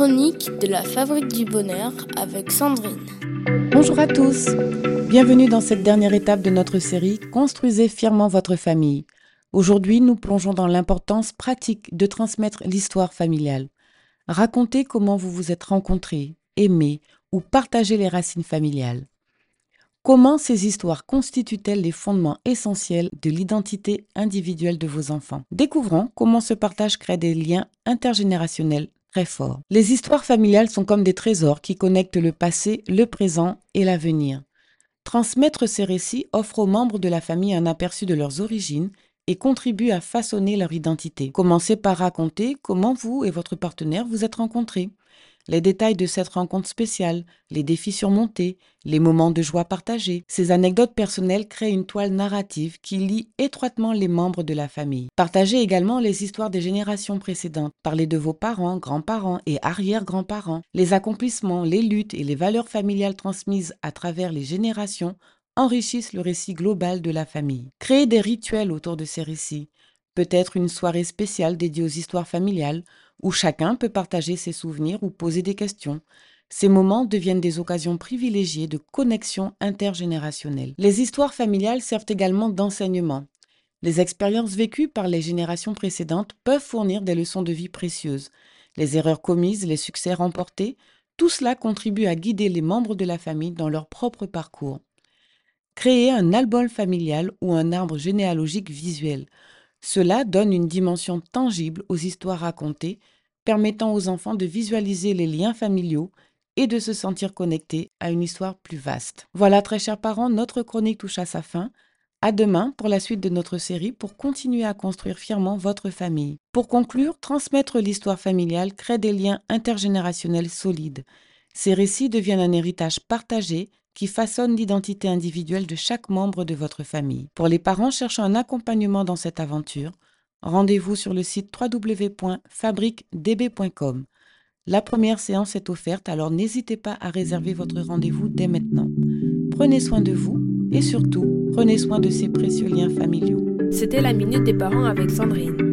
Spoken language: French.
chroniques de la Fabrique du Bonheur avec Sandrine. Bonjour à tous. Bienvenue dans cette dernière étape de notre série Construisez fièrement votre famille. Aujourd'hui, nous plongeons dans l'importance pratique de transmettre l'histoire familiale. Racontez comment vous vous êtes rencontrés, aimés ou partagez les racines familiales. Comment ces histoires constituent-elles les fondements essentiels de l'identité individuelle de vos enfants? Découvrons comment ce partage crée des liens intergénérationnels Les histoires familiales sont comme des trésors qui connectent le passé, le présent et l'avenir. Transmettre ces récits offre aux membres de la famille un aperçu de leurs origines et contribue à façonner leur identité. Commencez par raconter comment vous et votre partenaire vous êtes rencontrés les détails de cette rencontre spéciale, les défis surmontés, les moments de joie partagés. Ces anecdotes personnelles créent une toile narrative qui lie étroitement les membres de la famille. Partagez également les histoires des générations précédentes. Parlez de vos parents, grands-parents et arrière-grands-parents. Les accomplissements, les luttes et les valeurs familiales transmises à travers les générations enrichissent le récit global de la famille. Créez des rituels autour de ces récits. Peut-être une soirée spéciale dédiée aux histoires familiales où chacun peut partager ses souvenirs ou poser des questions. Ces moments deviennent des occasions privilégiées de connexion intergénérationnelle. Les histoires familiales servent également d'enseignement. Les expériences vécues par les générations précédentes peuvent fournir des leçons de vie précieuses. Les erreurs commises, les succès remportés, tout cela contribue à guider les membres de la famille dans leur propre parcours. Créer un album familial ou un arbre généalogique visuel. Cela donne une dimension tangible aux histoires racontées, permettant aux enfants de visualiser les liens familiaux et de se sentir connectés à une histoire plus vaste. Voilà, très chers parents, notre chronique touche à sa fin. À demain pour la suite de notre série pour continuer à construire fièrement votre famille. Pour conclure, transmettre l'histoire familiale crée des liens intergénérationnels solides. Ces récits deviennent un héritage partagé qui façonne l'identité individuelle de chaque membre de votre famille. Pour les parents cherchant un accompagnement dans cette aventure, rendez-vous sur le site www.fabriquedb.com. La première séance est offerte, alors n'hésitez pas à réserver votre rendez-vous dès maintenant. Prenez soin de vous et surtout, prenez soin de ces précieux liens familiaux. C'était la Minute des Parents avec Sandrine.